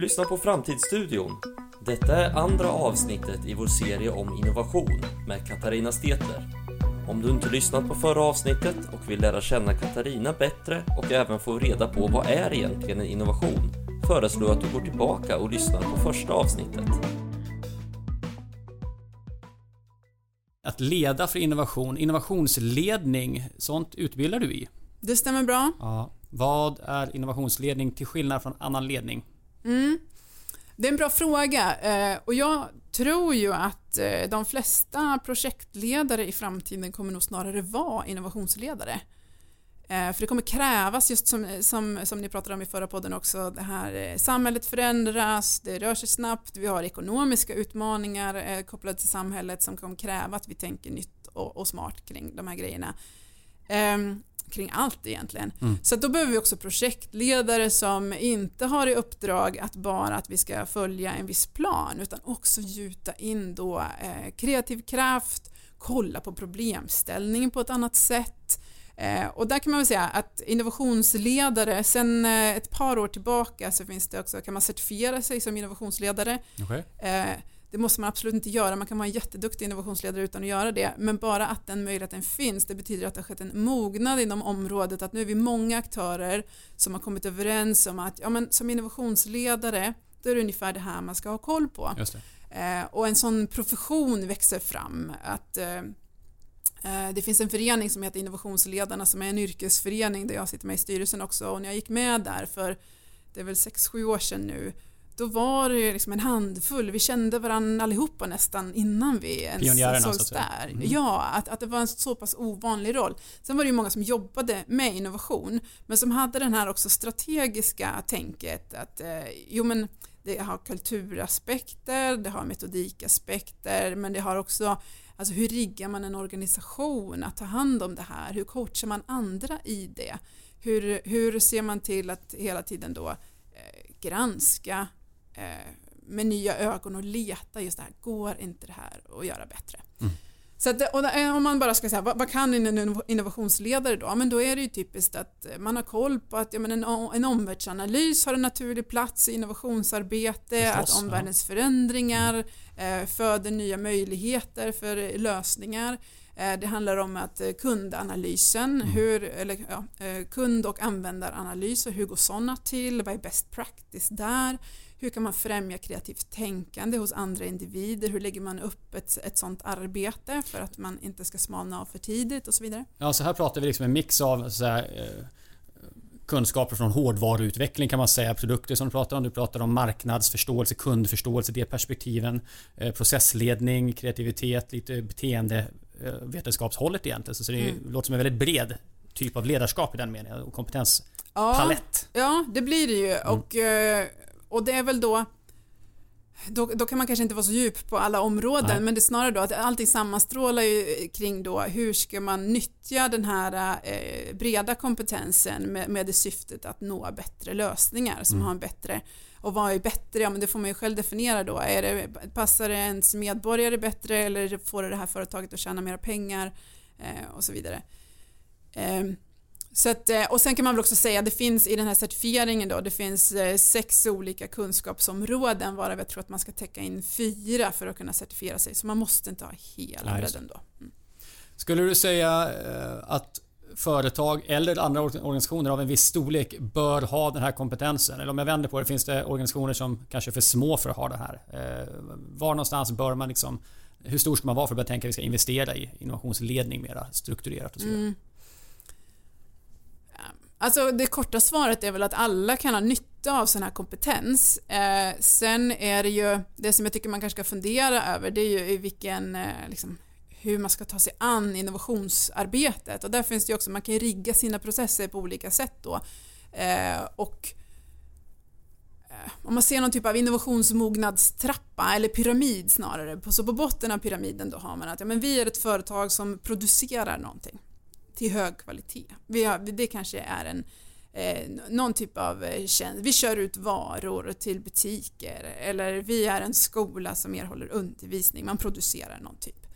Lyssnar på Framtidsstudion. Detta är andra avsnittet i vår serie om innovation med Katarina Stetler. Om du inte lyssnat på förra avsnittet och vill lära känna Katarina bättre och även få reda på vad är egentligen en innovation föreslår jag att du går tillbaka och lyssnar på första avsnittet. Att leda för innovation, innovationsledning, sånt utbildar du i. Det stämmer bra. Ja. Vad är innovationsledning till skillnad från annan ledning? Mm. Det är en bra fråga eh, och jag tror ju att eh, de flesta projektledare i framtiden kommer nog snarare vara innovationsledare. Eh, för det kommer krävas, just som, som, som ni pratade om i förra podden också, det här samhället förändras, det rör sig snabbt, vi har ekonomiska utmaningar kopplade till samhället som kommer kräva att vi tänker nytt och, och smart kring de här grejerna. Ehm, Kring allt egentligen. Mm. Så då behöver vi också projektledare som inte har i uppdrag att bara att vi ska följa en viss plan utan också gjuta in då eh, kreativ kraft, kolla på problemställningen på ett annat sätt. Eh, och där kan man väl säga att innovationsledare, sen eh, ett par år tillbaka så finns det också, kan man certifiera sig som innovationsledare. Okay. Det måste man absolut inte göra. Man kan vara en jätteduktig innovationsledare utan att göra det. Men bara att den möjligheten finns, det betyder att det har skett en mognad inom området. Att nu är vi många aktörer som har kommit överens om att ja, men som innovationsledare, då är det ungefär det här man ska ha koll på. Eh, och en sån profession växer fram. Att eh, eh, det finns en förening som heter Innovationsledarna som är en yrkesförening där jag sitter med i styrelsen också och när jag gick med där för det är väl 6-7 år sedan nu då var det liksom en handfull, vi kände varandra allihopa nästan innan vi ens sågs där. Mm. Ja, att, att det var en så pass ovanlig roll. Sen var det ju många som jobbade med innovation, men som hade den här också strategiska tänket att eh, jo men det har kulturaspekter, det har metodikaspekter, men det har också Alltså hur riggar man en organisation att ta hand om det här? Hur coachar man andra i det? Hur, hur ser man till att hela tiden då eh, granska eh, med nya ögon och leta just det här, går inte det här att göra bättre? Mm. Så att, om man bara ska säga, vad, vad, kan en innovationsledare då? Men då är det ju typiskt att man har koll på att ja, men en, en omvärldsanalys har en naturlig plats i innovationsarbete, Förstås, att omvärldens ja. förändringar eh, föder nya möjligheter för lösningar. Eh, det handlar om att eh, kundanalysen, mm. hur, eller, ja, eh, kund och användaranalyser, hur går sådana till? Vad är best practice där? Hur kan man främja kreativt tänkande hos andra individer? Hur lägger man upp ett, ett sådant arbete för att man inte ska smalna av för tidigt och så vidare? Ja, så här pratar vi liksom en mix av så här, eh, kunskaper från hårdvaruutveckling kan man säga, produkter som du pratar om. Du pratar om marknadsförståelse, kundförståelse, det perspektiven, eh, processledning, kreativitet, lite beteendevetenskapshållet eh, egentligen. Så det mm. låter som en väldigt bred typ av ledarskap i den meningen och kompetenspalett. Ja, ja det blir det ju. Mm. Och och det är väl då då, då, kan man kanske inte vara så djup på alla områden Nej. men det är snarare då att allting sammanstrålar ju kring då hur ska man nyttja den här eh, breda kompetensen med, med det syftet att nå bättre lösningar som mm. har en bättre och vad är bättre? Ja men det får man ju själv definiera då. Är det, passar det ens medborgare bättre eller får det det här företaget att tjäna mera pengar eh, och så vidare. Eh, så att, eh, och sen kan man väl också säga att det finns i den här certifieringen då, det finns eh, sex olika kunskapsområden varav jag tror att man ska täcka in fyra för att kunna certifiera sig. Så man måste inte ha hela bredden då. Mm. Skulle du säga eh, att företag eller andra organisationer av en viss storlek bör ha den här kompetensen? Eller om jag vänder på det, finns det organisationer som kanske är för små för att ha det här? Var någonstans bör man liksom... Hur stor ska man vara för att börja tänka att vi ska investera i innovationsledning mera strukturerat och så vidare? Mm. Alltså det korta svaret är väl att alla kan ha nytta av sån här kompetens. Eh, sen är det ju, det som jag tycker man kanske ska fundera över det är ju i vilken, eh, liksom, hur man ska ta sig an innovationsarbetet och där finns det ju också, man kan ju rigga sina processer på olika sätt då. Eh, och eh, om man ser någon typ av innovationsmognadstrappa eller pyramid snarare, så på botten av pyramiden då har man att ja, men vi är ett företag som producerar någonting till hög kvalitet. Vi har, det kanske är en eh, någon typ av eh, tjänst. Vi kör ut varor till butiker eller vi är en skola som erhåller undervisning. Man producerar någon typ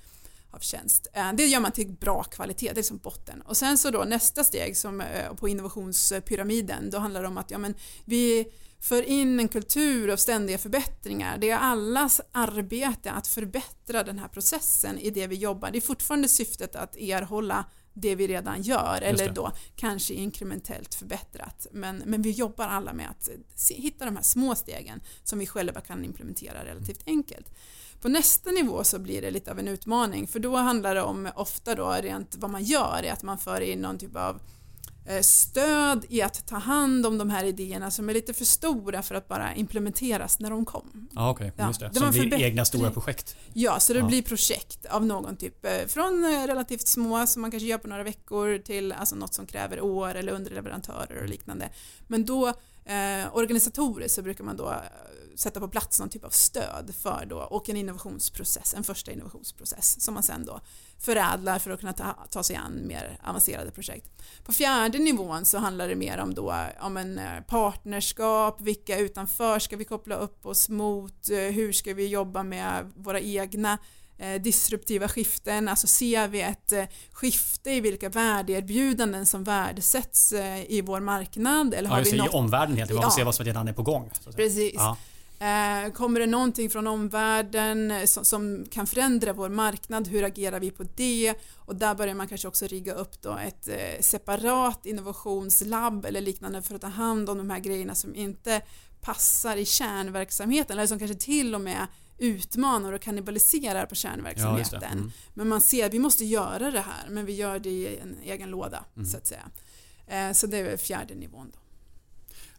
av tjänst. Eh, det gör man till bra kvalitet, det är liksom botten. Och sen så då nästa steg som, eh, på innovationspyramiden, då handlar det om att ja, men vi för in en kultur av ständiga förbättringar. Det är allas arbete att förbättra den här processen i det vi jobbar. Det är fortfarande syftet att erhålla det vi redan gör eller då kanske inkrementellt förbättrat. Men, men vi jobbar alla med att se, hitta de här små stegen som vi själva kan implementera relativt enkelt. På nästa nivå så blir det lite av en utmaning för då handlar det om ofta då rent vad man gör är att man för in någon typ av stöd i att ta hand om de här idéerna som är lite för stora för att bara implementeras när de kom. Ah, okay. ja, Just det. det som blir egna stora projekt? Ja, så det ja. blir projekt av någon typ. Eh, från eh, relativt små som man kanske gör på några veckor till alltså något som kräver år eller underleverantörer och liknande. Men då eh, organisatoriskt så brukar man då eh, sätta på plats någon typ av stöd för då och en innovationsprocess, en första innovationsprocess som man sen då förädlar för att kunna ta, ta sig an mer avancerade projekt. På fjärde nivån så handlar det mer om då eh, om en eh, partnerskap, vilka utanför ska vi koppla upp oss mot, hur ska vi jobba med våra egna disruptiva skiften, alltså ser vi ett skifte i vilka värdeerbjudanden som värdesätts i vår marknad? Eller har ja, vi något... i omvärlden helt enkelt, man får se vad som redan är på gång. Precis. Ja. Eh, kommer det någonting från omvärlden som, som, kan förändra vår marknad? Hur agerar vi på det? Och där börjar man kanske också rigga upp då ett eh, separat innovationslabb eller liknande för att ta hand om de här grejerna som inte passar i kärnverksamheten eller som kanske till och med utmanar och kannibaliserar på kärnverksamheten. Ja, mm. Men man ser att vi måste göra det här men vi gör det i en egen låda mm. så att säga. Eh, så det är fjärde nivån då.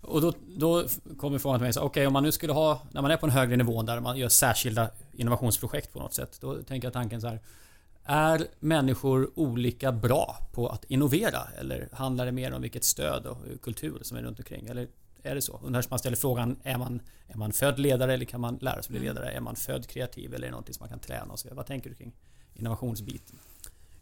Och då, då kommer frågan till mig, okej okay, om man nu skulle ha, när man är på en högre nivå där man gör särskilda innovationsprojekt på något sätt. Då tänker jag tanken så här. Är människor olika bra på att innovera? Eller handlar det mer om vilket stöd och kultur som är runt omkring? Eller är det så? Som man ställer frågan, är man, är man född ledare eller kan man lära sig bli mm. ledare? Är man född kreativ eller är det någonting som man kan träna? Och så Vad tänker du kring innovationsbiten?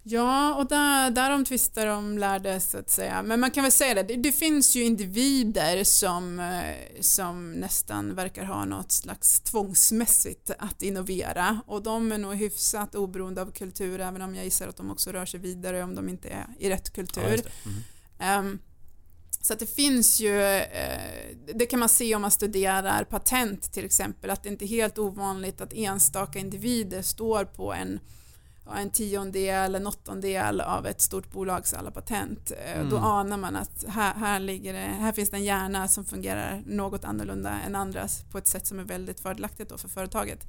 Ja, och där, därom tvistar de lärde så att säga. Men man kan väl säga det, det, det, finns ju individer som, eh, som nästan verkar ha något slags tvångsmässigt att innovera och de är nog hyfsat oberoende av kultur även om jag gissar att de också rör sig vidare om de inte är i rätt kultur. Ja, så att det finns ju, eh, det kan man se om man studerar patent till exempel, att det inte är helt ovanligt att enstaka individer står på en en tiondel, en åttondel av ett stort bolags alla patent. Eh, mm. Då anar man att här, här, ligger det, här finns det en hjärna som fungerar något annorlunda än andras på ett sätt som är väldigt fördelaktigt för företaget.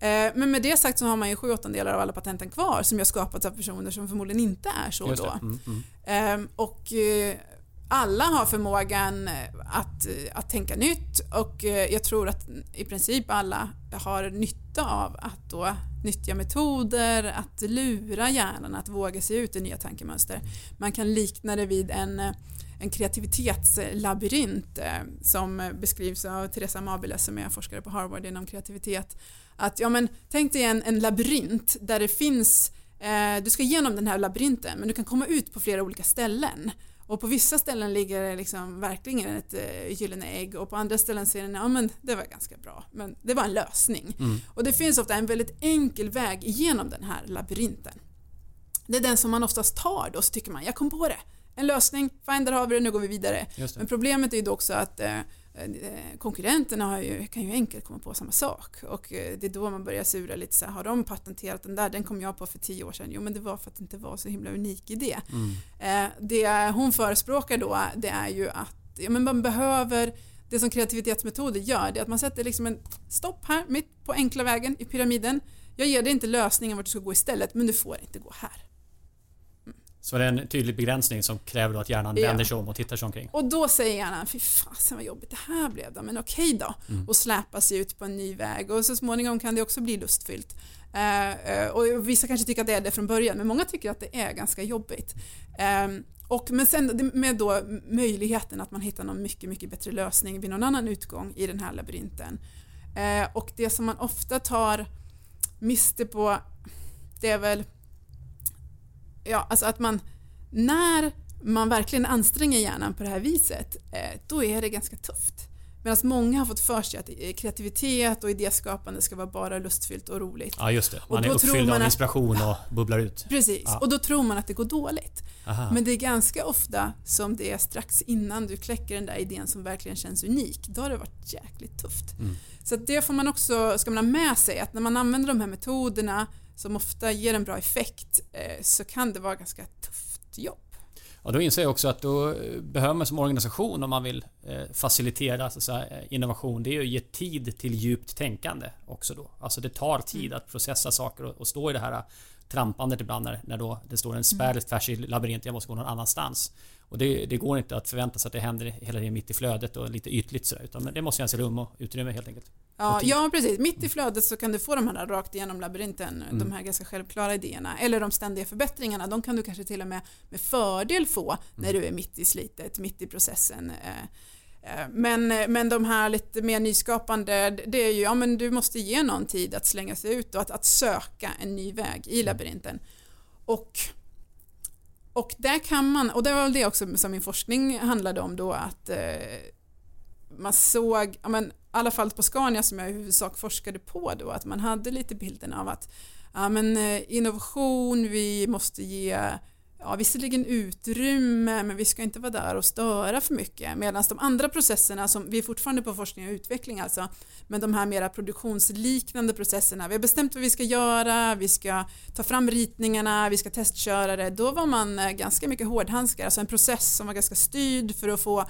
Eh, men med det sagt så har man ju sju åttondelar av alla patenten kvar som har skapats av personer som förmodligen inte är så då. Mm, mm. Ehm, och alla har förmågan eh, att, eh, att tänka nytt och eh, jag tror att i princip alla har nytta av att då nyttja metoder, att lura hjärnan att våga sig ut i nya tankemönster. Man kan likna det vid en, en kreativitetslabyrint som beskrivs av Teresa Mabile som är forskare på Harvard inom kreativitet. Att, ja, men, tänk dig en, en labyrint där det finns du ska igenom den här labyrinten men du kan komma ut på flera olika ställen och på vissa ställen ligger det liksom verkligen ett uh, gyllene ägg och på andra ställen ser den, ja men det var ganska bra, men det var en lösning. Mm. Och det finns ofta en väldigt enkel väg igenom den här labyrinten. Det är den som man oftast tar då, så tycker man, jag kom på det. En lösning, fine där har vi det, nu går vi vidare. Men problemet är ju då också att Eh, konkurrenterna ju, kan ju enkelt komma på samma sak och eh, det är då man börjar sura lite så här, har de patenterat den där, den kom jag på för tio år sedan, jo men det var för att det inte var så himla unik idé. Mm. Eh, det hon förespråkar då det är ju att ja, men man behöver det som kreativitetsmetoder gör det är att man sätter liksom en stopp här mitt på enkla vägen i pyramiden. Jag ger dig inte lösningen vart du ska gå istället men du får inte gå här. Så det är en tydlig begränsning som kräver att hjärnan ja. vänder sig om och tittar sig omkring. Och då säger hjärnan, fy fasen vad jobbigt det här blev då, men okej då. Mm. Och släpar sig ut på en ny väg och så småningom kan det också bli lustfyllt. Uh, och vissa kanske tycker att det är det från början, men många tycker att det är ganska jobbigt. Uh, och, men sen med då möjligheten att man hittar någon mycket, mycket bättre lösning vid någon annan utgång i den här labyrinten. Uh, och det som man ofta tar miste på, det är väl ja, alltså att man, när man verkligen anstränger hjärnan på det här viset, eh, då är det ganska tufft. Medan många har fått för sig att eh, kreativitet och idéskapande ska vara bara lustfyllt och roligt. Ja, just det. Man Och är uppfylld man av att- inspiration och bubblar ut. Precis, Ja. och då tror man att det går dåligt. Aha. Men det är ganska ofta som det är strax innan du kläcker den där idén som verkligen känns unik. Då har det varit jäkligt tufft. Mm. Så det får man också, ska man ha med sig, att när man använder de här metoderna som ofta ger en bra effekt eh, så kan det vara ganska tufft jobb. Och då inser jag också att då eh, behöver man som organisation om man vill eh, facilitera så säga, innovation, det är att ge tid till djupt tänkande också då. Alltså det tar tid Mm. att processa saker och, och stå i det här eh, trampandet ibland när, när då det står en spärr tvärs i labyrint, jag måste gå någon annanstans. Och det, det går inte att förvänta sig att det händer hela tiden mitt i flödet och lite ytligt sådär, utan det måste finnas rum och utrymme helt enkelt. Ja, ja, precis. Mitt i flödet så kan du få de här rakt igenom labyrinten, Mm. de här ganska självklara idéerna. Eller de ständiga förbättringarna, de kan du kanske till och med med fördel få när Mm. du är mitt i slitet, mitt i processen. Eh, eh, Men, men de här lite mer nyskapande, det är ju, ja men du måste ge någon tid att slänga sig ut och att, att söka en ny väg Mm. i labyrinten. Och, och där kan man, och det var väl det också som min forskning handlade om då, att eh, man såg, ja, men, i alla fall på Scania som jag i huvudsak forskade på då, att man hade lite bilden av att ja, men, eh, innovation, vi måste ge ja, visserligen utrymme men vi ska inte vara där och störa för mycket. Medan de andra processerna som vi är fortfarande på forskning och utveckling alltså men de här mera produktionsliknande processerna vi har bestämt vad vi ska göra vi ska ta fram ritningarna vi ska testköra det då var man eh, ganska mycket hårdhandskar alltså en process som var ganska styrd för att få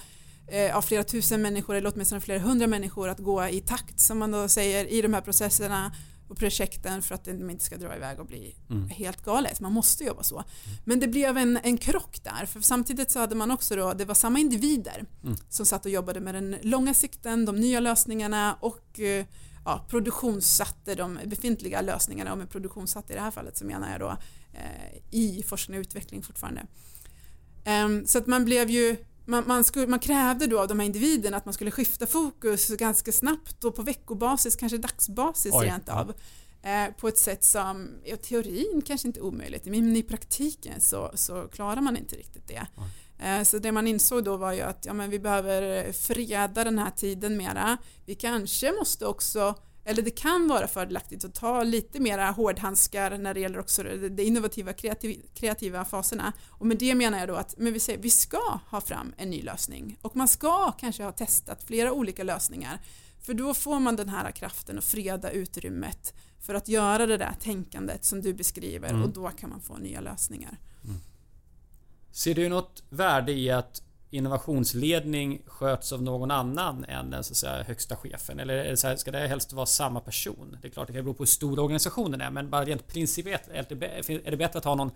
eh, av flera tusen människor eller åtminstone flera hundra människor att gå i takt som man då säger i de här processerna och projekten för att de inte ska dra iväg och bli Mm. helt galet. Man måste jobba så. Men det blev en, en krock där för samtidigt så hade man också då, det var samma individer Mm. som satt och jobbade med den långa sikten, de nya lösningarna och eh, ja, produktionssatte de befintliga lösningarna och med produktionssatte i det här fallet så menar jag då eh, i forskning och utveckling fortfarande. Ehm, så att man blev ju man, man, skulle, man krävde då av de här individerna att man skulle skifta fokus ganska snabbt och på veckobasis, kanske dagsbasis Oj, rent av. Eh, på ett sätt som i teorin kanske inte är omöjligt men i praktiken så, så klarar man inte riktigt det. Eh, så det man insåg då var ju att ja, men vi behöver freda den här tiden mera. Vi kanske måste också eller det kan vara fördelaktigt att ta lite mera hårdhandskar när det gäller också de innovativa kreativ, kreativa faserna. Och med det menar jag då att men vi, säger, vi ska ha fram en ny lösning och man ska kanske ha testat flera olika lösningar för då får man den här kraften att freda utrymmet för att göra det där tänkandet som du beskriver Mm. och då kan man få nya lösningar. Ser du något värde i att innovationsledning sköts av någon annan än den så att säga, högsta chefen? Eller så här, ska det helst vara samma person? Det är klart det kan bero på hur stor organisationen är men bara rent principiellt är det bättre att ha någon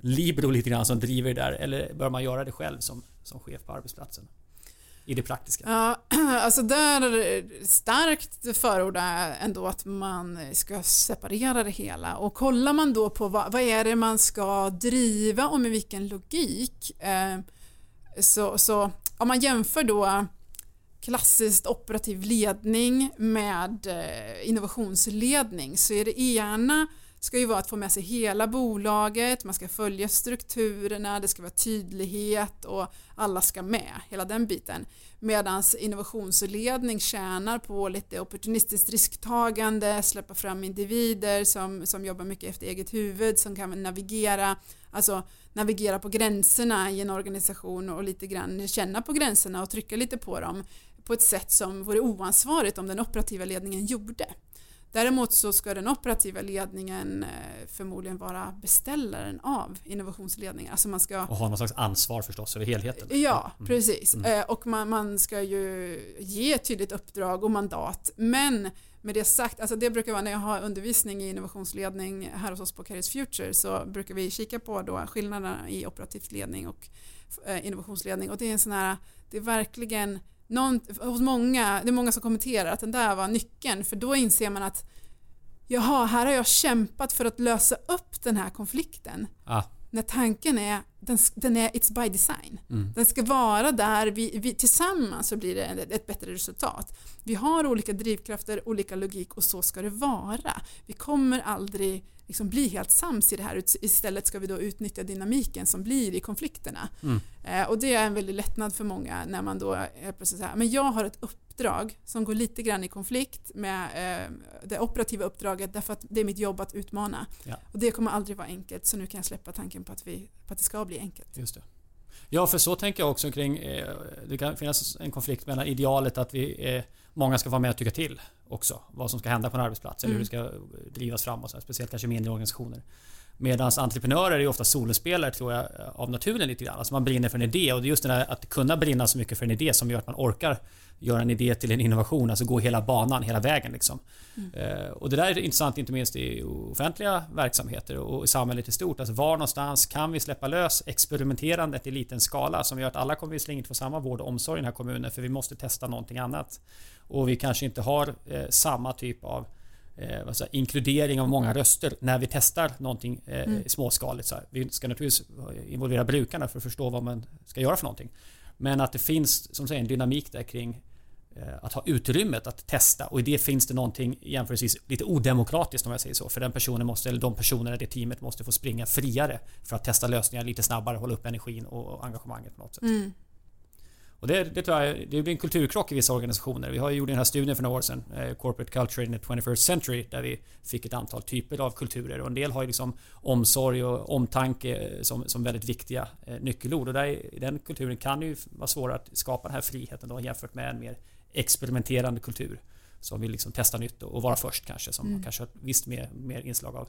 libero lite grann som driver det där eller bör man göra det själv som, som chef på arbetsplatsen? I det praktiska. Ja, alltså där starkt förordar jag ändå att man ska separera det hela och kollar man då på vad, vad är det man ska driva och med vilken logik eh, så, så om man jämför då klassiskt operativ ledning med eh, innovationsledning så är det ena ska ju vara att få med sig hela bolaget, man ska följa strukturerna, det ska vara tydlighet och alla ska med, hela den biten. Medan innovationsledning tjänar på lite opportunistiskt risktagande, släppa fram individer som, som jobbar mycket efter eget huvud, som kan navigera, alltså navigera på gränserna i en organisation och lite grann känna på gränserna och trycka lite på dem på ett sätt som vore oansvarigt om den operativa ledningen gjorde. Däremot så ska den operativa ledningen eh, förmodligen vara beställaren av innovationsledningen. Alltså man ska Och ha någon slags ansvar förstås över helheten. Ja, Mm. precis. Eh, Och man, man ska ju ge ett tydligt uppdrag och mandat. Men med det sagt, alltså det brukar vara när jag har undervisning i innovationsledning här hos oss på Careers Future så brukar vi kika på då skillnaderna i operativ ledning och eh, innovationsledning. Och det är en sån här, det är verkligen någon, hos många, det är många som kommenterar att den där var nyckeln för då inser man att jaha, här har jag kämpat för att lösa upp den här konflikten. Ah, när tanken är den, den är it's by design. Mm. Den ska vara där, vi, vi, tillsammans så blir det ett, bättre resultat. Vi har olika drivkrafter, olika logik och så ska det vara. Vi kommer aldrig liksom bli helt sams i det här. Istället ska vi då utnyttja dynamiken som blir i konflikterna. Mm. Eh, och det är en väldig lättnad för många när man då är plötsligt så här, men jag har ett uppdrag som går lite grann i konflikt med eh, det operativa uppdraget därför att det är mitt jobb att utmana. Ja. Och det kommer aldrig vara enkelt så nu kan jag släppa tanken på att, vi, på att det ska bli enkelt. Just det. Ja, för så tänker jag också kring... Eh, det kan finnas en konflikt mellan idealet att vi eh, många ska vara med och tycka till också. Vad som ska hända på en arbetsplats eller hur det mm. ska drivas framåt. Speciellt kanske mindre organisationer. Medan entreprenörer är ofta solospelare tror jag av naturen lite grann. Alltså man brinner för en idé och det är just det där att kunna brinna så mycket för en idé som gör att man orkar göra en idé till en innovation, alltså gå hela banan, hela vägen. Liksom. Mm. Eh, och det där är intressant inte minst i offentliga verksamheter och i samhället i stort. Alltså var någonstans kan vi släppa lös experimenterandet i liten skala som gör att alla kommer visserligen inte få samma vård och omsorg i den här kommunen för vi måste testa någonting annat. Och vi kanske inte har eh, samma typ av eh, säga, inkludering av många röster när vi testar någonting eh, mm. småskaligt. Så här. Vi ska naturligtvis involvera brukarna för att förstå vad man ska göra för någonting. Men att det finns som säger, en dynamik där kring eh, att ha utrymmet att testa och i det finns det någonting jämförelsevis lite odemokratiskt om jag säger så. För den personen måste, eller de personerna i det teamet måste få springa friare för att testa lösningar lite snabbare, hålla upp energin och engagemanget på något sätt. Mm. Och det, det tror jag det blir en kulturkrock i vissa organisationer. Vi har gjort den här studien för några år sedan, eh, Corporate Culture in the 21st Century, där vi fick ett antal typer av kulturer. Och en del har ju liksom omsorg och omtanke som, som väldigt viktiga eh, nyckelord. Och där, i den kulturen kan ju vara svårare att skapa den här friheten då, jämfört med en mer experimenterande kultur. Som vill liksom testa nytt och, vara först kanske. Som mm. kanske har ett visst mer, mer inslag av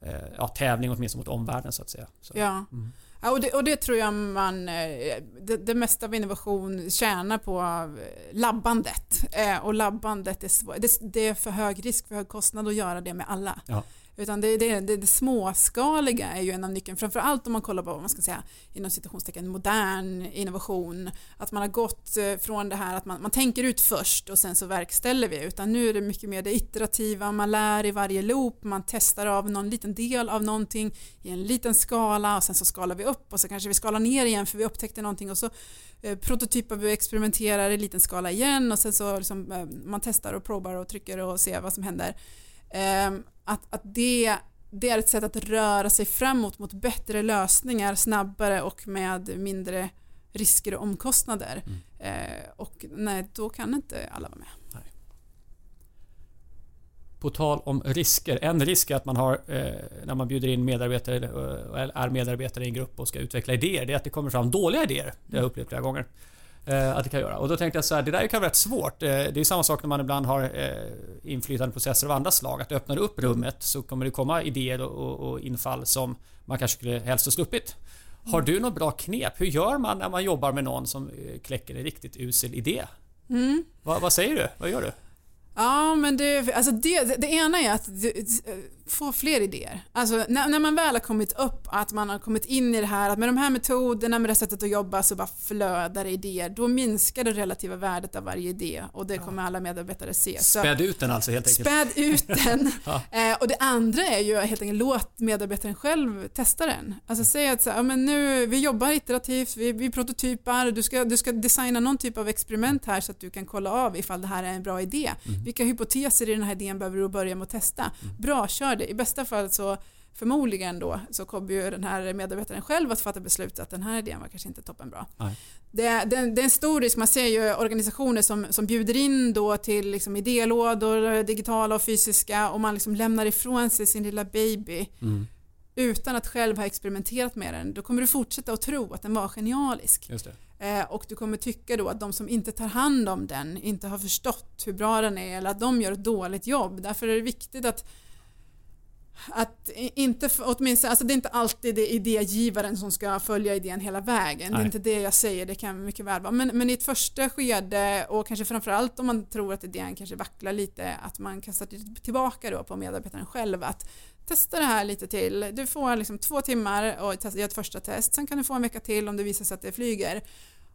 eh, ja, tävling åtminstone mot omvärlden så att säga. Så, ja. Mm. Ja, och, det, och det tror jag man, eh, det, det mesta av innovation tjänar på eh, labbandet. Eh, och labbandet är, svår, det, det, är för hög risk, för hög kostnad att göra det med alla. Ja. Utan det, det, det, det småskaliga är ju en av nyckeln, framförallt om man kollar på vad man ska säga inom citationstecken modern innovation. Att man har gått eh, från det här att man, man tänker ut först och sen så verkställer vi utan nu är det mycket mer det iterativa, man lär i varje loop, man testar av någon liten del av någonting i en liten skala och sen så skalar vi upp och så kanske vi skalar ner igen för vi upptäckte någonting och så eh, prototypar vi och experimenterar i liten skala igen och sen så liksom, eh, man testar och provar och trycker och ser vad som händer. Ehm, att, att det, det är ett sätt att röra sig framåt mot bättre lösningar snabbare och med mindre risker och omkostnader. Mm. Eh, och nej, då kan inte alla vara med. Nej. På tal om risker. En risk är att man har eh, när man bjuder in medarbetare eller är medarbetare i en grupp och ska utveckla idéer. Det är att det kommer fram dåliga idéer. Det har jag upplevt flera gånger. Eh, att det kan göra. Och då tänkte jag så här, det där kan vara rätt svårt. Eh, det är samma sak när man ibland har eh, inflytande processer av andra slag. Att öppnar du upp rummet så kommer det komma idéer och, och infall som man kanske skulle helst ha sluppit. Har du något bra knep? Hur gör man när man jobbar med någon som kläcker en riktigt usel idé? Mm. Vad, vad säger du? Vad gör du? Ja, men det, alltså det, det, ena är att få fler idéer. Alltså när, när, man väl har kommit upp, att man har kommit in i det här, att med de här metoderna, med det sättet att jobba så bara flödar idéer, då minskar det relativa värdet av varje idé och det kommer alla medarbetare se. Späd ut den alltså helt enkelt? Späd ut den. ja. eh, och det andra är ju helt enkelt låt medarbetaren själv testa den. Alltså säg att så, ja, men nu, vi jobbar iterativt, vi, vi prototypar, du ska, du ska designa någon typ av experiment här så att du kan kolla av ifall det här är en bra idé. Mm. Vilka hypoteser i den här idén behöver du börja med att testa? Mm. Bra, kör det. I bästa fall så förmodligen då så kommer ju den här medarbetaren själv att fatta beslut att den här idén var kanske inte toppenbra. Det, det, det är en stor risk, man ser ju organisationer som, som bjuder in då till liksom idélådor, digitala och fysiska och man liksom lämnar ifrån sig sin lilla baby mm. utan att själv ha experimenterat med den. Då kommer du fortsätta att tro att den var genialisk. Eh, och du kommer tycka då att de som inte tar hand om den inte har förstått hur bra den är eller att de gör ett dåligt jobb. Därför är det viktigt att att inte, åtminstone, alltså det är inte alltid det idégivaren som ska följa idén hela vägen. Nej. Det är inte det jag säger, det kan mycket väl vara. Men, men i ett första skede och kanske framförallt om man tror att idén kanske vacklar lite, att man kastar tillbaka då på medarbetaren själv att testa det här lite till. Du får liksom två timmar och göra ett första test, sen kan du få en vecka till om det visar sig att det flyger.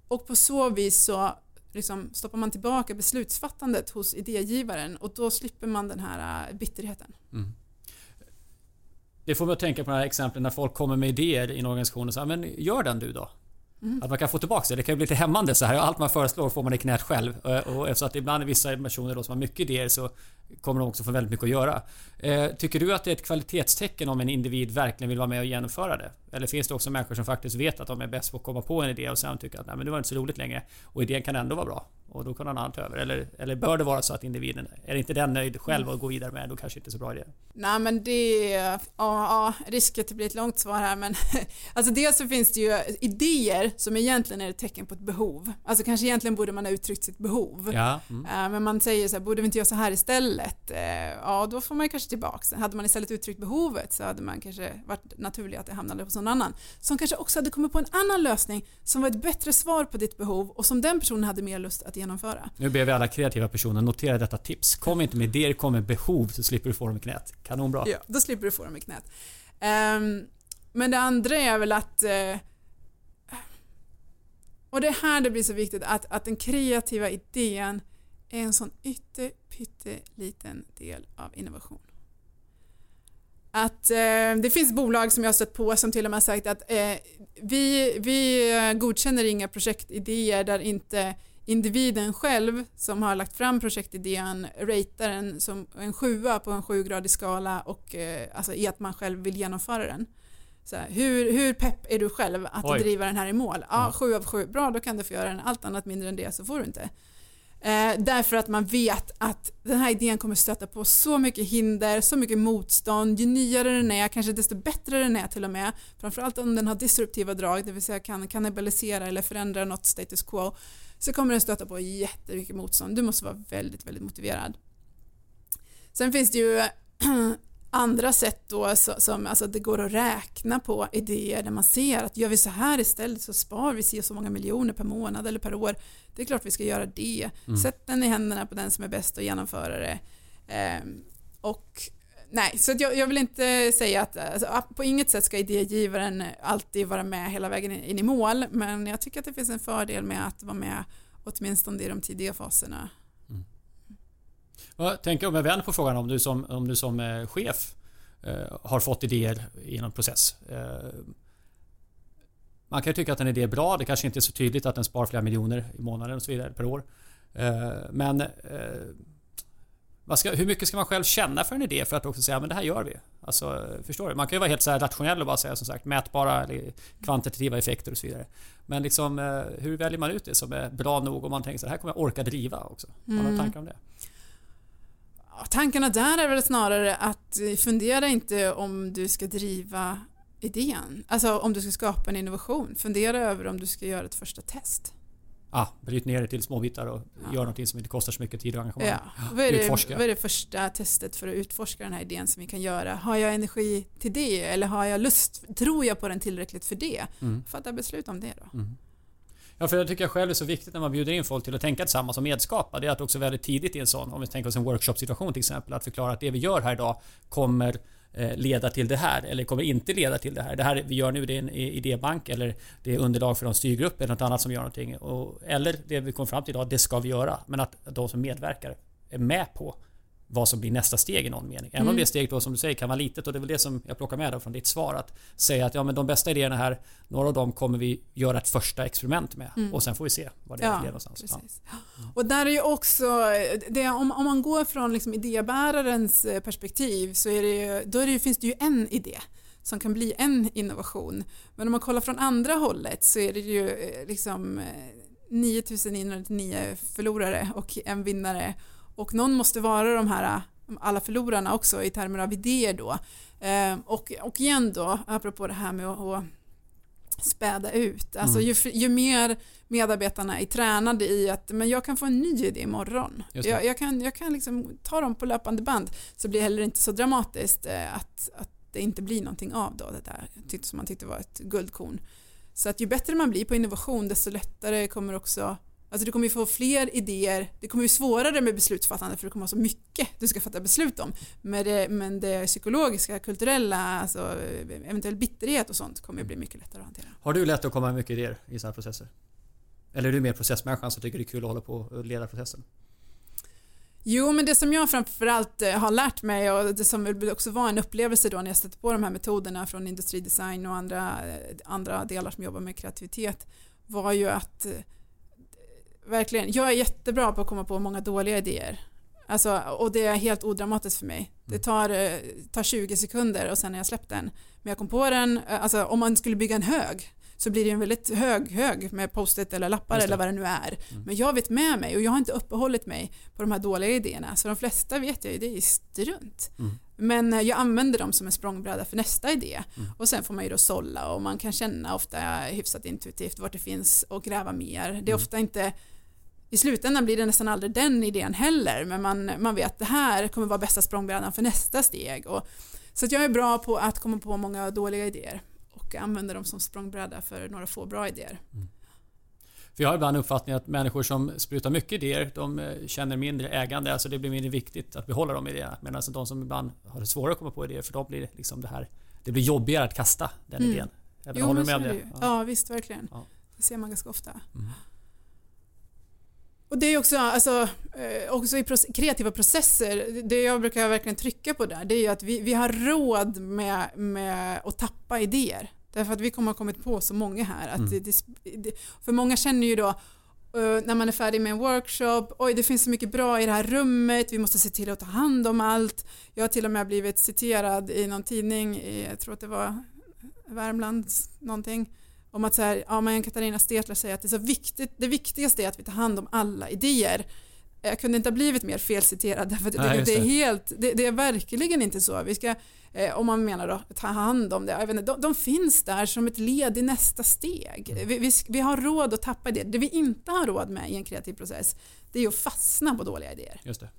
Och på så vis så liksom stoppar man tillbaka beslutsfattandet hos idégivaren och då slipper man den här äh, bitterheten. Mm. det får mig att tänka på de här exemplen när folk kommer med idéer i en organisation och säger men gör den du då. Mm. Att man kan få tillbaka det. Det kan ju bli lite hämmande så här. Allt man föreslår får man i knät själv. Eh, och eftersom att ibland är vissa personer då som har mycket idéer så kommer de också få väldigt mycket att göra. Eh, tycker du att det är ett kvalitetstecken om en individ verkligen vill vara med och genomföra det? Eller finns det också människor som faktiskt vet att de är bäst på att komma på en idé och sen tycker att Nej, men det var inte så roligt längre och idén kan ändå vara bra? Och då kan någon annan ta över? Eller, eller bör det vara så att individen, är inte den nöjd själv och går vidare med då kanske inte så bra idé? Nej men det, ja, ja risk att det blir ett långt svar här men alltså dels så finns det ju idéer som egentligen är ett tecken på ett behov. Alltså kanske egentligen borde man ha uttryckt sitt behov. Ja. Mm. Uh, men man säger så här, borde vi inte göra så här istället? Uh, ja, då får man kanske tillbaka. Hade man istället uttryckt behovet så hade man kanske varit naturligt att det hamnade hos någon annan som kanske också hade kommit på en annan lösning som var ett bättre svar på ditt behov och som den personen hade mer lust att genomföra. Nu ber vi alla kreativa personer notera detta tips. Kom inte med idéer, kom med behov så slipper du få dem i knät. Kanonbra. Ja, då slipper du få dem i knät. Um, men det andra är väl att uh, och det är här det blir så viktigt att, att den kreativa idén är en sån ytter, pytteliten del av innovation. Att eh, det finns bolag som jag har stött på som till och med sagt att eh, vi, vi godkänner inga projektidéer där inte individen själv som har lagt fram projektidén ratear den som en sjua på en sjugradig skala och eh, alltså i att man själv vill genomföra den. Så här, hur, hur pepp är du själv att Oj. driva den här i mål? Ja, sju av sju, bra då kan du få göra den. Allt annat mindre än det så får du inte. Eh, därför att man vet att den här idén kommer stöta på så mycket hinder, så mycket motstånd. Ju nyare den är, kanske desto bättre den är till och med. Framförallt om den har disruptiva drag, det vill säga kan kannibalisera eller förändra något status quo så kommer den stöta på jättemycket motstånd. Du måste vara väldigt, väldigt motiverad. Sen finns det ju andra sätt då som alltså det går att räkna på idéer där man ser att gör vi så här istället så spar vi så många miljoner per månad eller per år. Det är klart vi ska göra det. Mm. Sätt den i händerna på den som är bäst att genomföra det. Ehm, och Nej, så jag, jag, vill inte säga att alltså, på inget sätt ska idégivaren alltid vara med hela vägen in i mål, men jag tycker att det finns en fördel med att vara med åtminstone i de tidiga faserna. Mm. Jag tänker om jag vänder på frågan om du som, om du som eh, chef eh, har fått idéer i någon process. Eh, man kan ju tycka att en idé är bra, det kanske inte är så tydligt att den spar flera miljoner i månaden och så vidare per år. Eh, men eh, Ska, hur mycket ska man själv känna för en idé för att också säga men det här gör vi? Alltså, förstår du? Man kan ju vara helt så rationell och bara säga som sagt mätbara eller kvantitativa effekter och så vidare. Men liksom, eh, hur väljer man ut det som är bra nog om man tänker så här kommer jag orka driva också? Har mm. tankar om det? tankarna där är väl snarare att fundera inte om du ska driva idén. Alltså om du ska skapa en innovation. Fundera över om du ska göra ett första test ah, bryt ner det till små bitar och ja. gör någonting som inte kostar så mycket tid och engagemang. Ja. Vad, är det, vad är det första testet för att utforska den här idén som vi kan göra? Har jag energi till det eller har jag lust? Tror jag på den tillräckligt för det? Mm. Fatta beslut om det då. Mm. Ja, för jag tycker själv är så viktigt när man bjuder in folk till att tänka tillsammans och medskapa. Det är att också väldigt tidigt i en sån, om vi tänker oss en workshop-situation till exempel, att förklara att det vi gör här idag kommer Eh, leda till det här eller kommer inte leda till det här. Det här vi gör nu det är en idébank eller det är underlag för en styrgrupp eller något annat som gör någonting. Och, eller det vi kom fram till idag, det ska vi göra. Men att de som medverkar är med på vad som blir nästa steg i någon mening. Även mm. om det steget då som du säger kan vara litet och det är väl det som jag plockar med från ditt svar. Att säga att ja men de bästa idéerna här, några av dem kommer vi göra ett första experiment med mm. och sen får vi se vad det ja, är någonstans. Ja. Och där är ju också, det, om, om man går från liksom idébärarens eh, perspektiv så är det, då är det, finns det ju en idé som kan bli en innovation. Men om man kollar från andra hållet så är det ju eh, liksom 9999 eh, förlorare och en vinnare och någon måste vara de här alla förlorarna också i termer av idéer då. Eh, och, och igen då, apropå det här med att, späda ut. Alltså mm. ju, ju, mer medarbetarna är tränade i att men jag kan få en ny idé imorgon. Jag, jag, kan, jag kan liksom ta dem på löpande band så blir det heller inte så dramatiskt eh, att, att det inte blir någonting av då det där som man tyckte var ett guldkorn. Så att ju bättre man blir på innovation desto lättare kommer också Alltså du kommer ju få fler idéer, det kommer ju svårare med beslutsfattande för det kommer vara så mycket du ska fatta beslut om. Men det, men det psykologiska, kulturella, alltså eventuell bitterhet och sånt kommer ju bli mycket lättare att hantera. Har du lätt att komma med mycket idéer i sådana här processer? Eller är du mer processmänniskan som tycker det är kul att hålla på och leda processen? Jo, men det som jag framförallt eh, har lärt mig och det som också var en upplevelse då när jag stötte på de här metoderna från industridesign och andra, eh, andra delar som jobbar med kreativitet var ju att verkligen, jag är jättebra på att komma på många dåliga idéer. Alltså, och det är helt odramatiskt för mig. Det mm. tar, tar 20 sekunder och sen har jag släppt den. Men jag kom på den, alltså om man skulle bygga en hög så blir det en väldigt hög hög med post-it eller lappar eller vad det nu är. Mm. Men jag vet med mig och jag har inte uppehållit mig på de här dåliga idéerna så de flesta vet jag ju, det är strunt. Mm. Men eh, jag använder dem som en språngbräda för nästa idé mm. och sen får man ju då sålla och man kan känna ofta hyfsat intuitivt vart det finns och gräva mer. Det är mm. ofta inte i slutändan blir det nästan aldrig den idén heller men man, man vet att det här kommer vara bästa språngbrädan för nästa steg. Och, så att jag är bra på att komma på många dåliga idéer och använda dem som språngbräda för några få bra idéer. Mm. För jag har ibland uppfattningen att människor som sprutar mycket idéer, de eh, känner mindre ägande, alltså det blir mindre viktigt att behålla de idéerna. Medan de som ibland har det svårare att komma på idéer, för dem blir liksom det här, det blir jobbigare att kasta den mm. idén. Eller jo, håller du med det? Ja. ja. visst, verkligen. Ja. Det ser man ganska ofta. Mm. Och det är också, alltså, eh, också i kreativa processer, det jag brukar verkligen trycka på där, det är ju att vi, vi har råd med, med att tappa idéer. Därför att vi kommer ha kommit på så många här. Att mm. det, det, för många känner ju då uh, när man är färdig med en workshop, oj det finns så mycket bra i det här rummet, vi måste se till att ta hand om allt. Jag har till och med blivit citerad i någon tidning, jag tror att det var Värmland någonting, om att så här, ja, men Katarina Stetler säger att det, är så viktigt, det viktigaste är att vi tar hand om alla idéer. Jag kunde inte ha blivit mer felciterad därför att Nej, det, är helt, det, det, är verkligen inte så. Vi ska, eh, om man menar då, ta hand om det. Jag vet inte, de, de finns där som ett led i nästa steg. Mm. Vi, vi, vi, har råd att tappa det. Det vi inte har råd med i en kreativ process det är att fastna på dåliga idéer. Just det.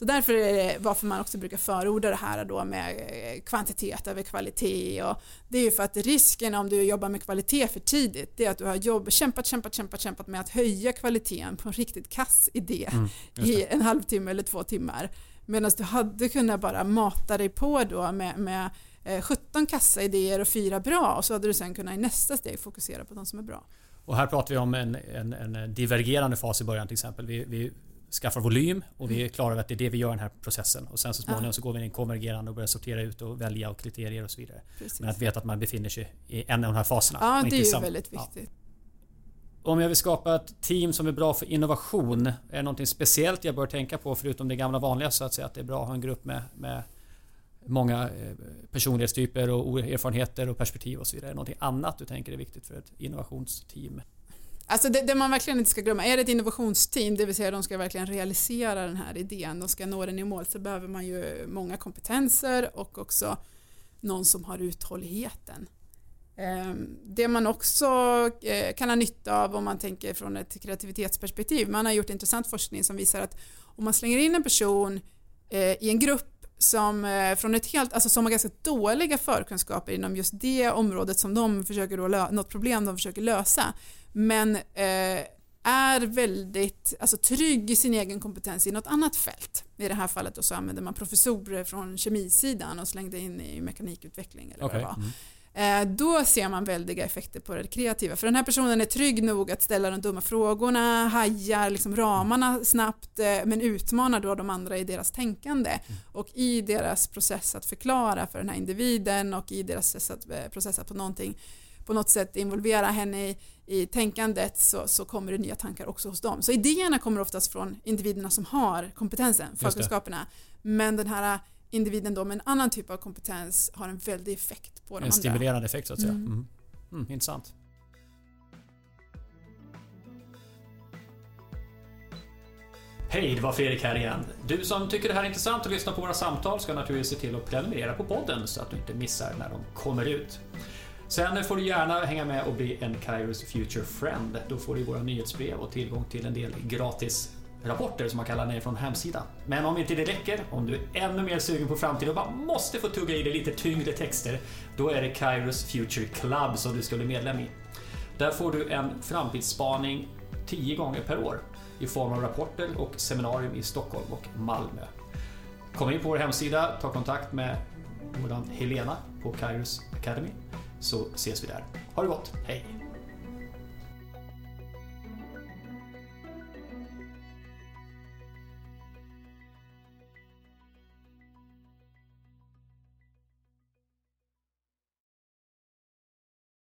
Så därför är det varför man också brukar förorda det här då med eh, kvantitet över kvalitet. Och det är ju för att risken om du jobbar med kvalitet för tidigt det är att du har jobb, kämpat, kämpat, kämpat, kämpat med att höja kvaliteten på en riktigt kass idé mm, i en halvtimme eller två timmar. Medan du hade kunnat bara mata dig på då med, med 17 eh, kassa idéer och fyra bra och så hade du sen kunnat i nästa steg fokusera på de som är bra. Och här pratar vi om en, en, en divergerande fas i början till exempel. Vi, vi skaffar volym och vi är mm. klara över att det är det vi gör i den här processen. Och sen så småningom så går vi in konvergerande och börjar sortera ut och välja och kriterier och så vidare. Precis. Men att veta att man befinner sig i en av de här faserna. Ja, det är ju väldigt viktigt. Ja. Om jag vill skapa ett team som är bra för innovation, är det någonting speciellt jag bör tänka på förutom det gamla vanliga så att säga att det är bra att ha en grupp med, med många eh, personlighetstyper och erfarenheter och perspektiv och så vidare. Är det någonting annat du tänker är viktigt för ett innovationsteam? Alltså det, det, man verkligen inte ska glömma, är det ett innovationsteam, det vill säga de ska verkligen realisera den här idén, de ska nå den i mål, så behöver man ju många kompetenser och också någon som har uthålligheten. Ehm, det man också eh, kan ha nytta av om man tänker från ett kreativitetsperspektiv, man har gjort intressant forskning som visar att om man slänger in en person eh, i en grupp som, eh, från ett helt, alltså som har ganska dåliga förkunskaper inom just det området som de försöker då, något problem de försöker lösa men eh, är väldigt alltså, trygg i sin egen kompetens i något annat fält. I det här fallet då så använder man professorer från kemisidan och slängde in i mekanikutveckling eller okay. vad det var. Mm. Eh, då ser man väldiga effekter på det kreativa. För den här personen är trygg nog att ställa de dumma frågorna, hajar liksom ramarna snabbt eh, men utmanar då de andra i deras tänkande mm. och i deras process att förklara för den här individen och i deras process att eh, på någonting på något sätt involvera henne i, i tänkandet så, så kommer det nya tankar också hos dem. Så idéerna kommer oftast från individerna som har kompetensen, förkunskaperna. Men den här individen då med en annan typ av kompetens har en väldig effekt på de en andra. En stimulerande effekt så att säga. Mm. Mm. Mm, intressant. Hej, det var Fredrik här igen. Du som tycker det här är intressant och lyssnar på våra samtal ska naturligtvis se till att prenumerera på podden så att du inte missar när de kommer ut. Sen får du gärna hänga med och bli en Kairos Future Friend. Då får du våra nyhetsbrev och tillgång till en del gratis rapporter som man kallar ner från hemsidan. Men om inte det räcker, om du är ännu mer sugen på framtiden och bara måste få tugga i dig lite tyngre texter, då är det Kairos Future Club som du ska bli medlem i. Där får du en framtidsspaning 10 gånger per år i form av rapporter och seminarium i Stockholm och Malmö. Kom in på vår hemsida, ta kontakt med vår Helena på Kairos Academy så ses vi där. Ha det gott, hej!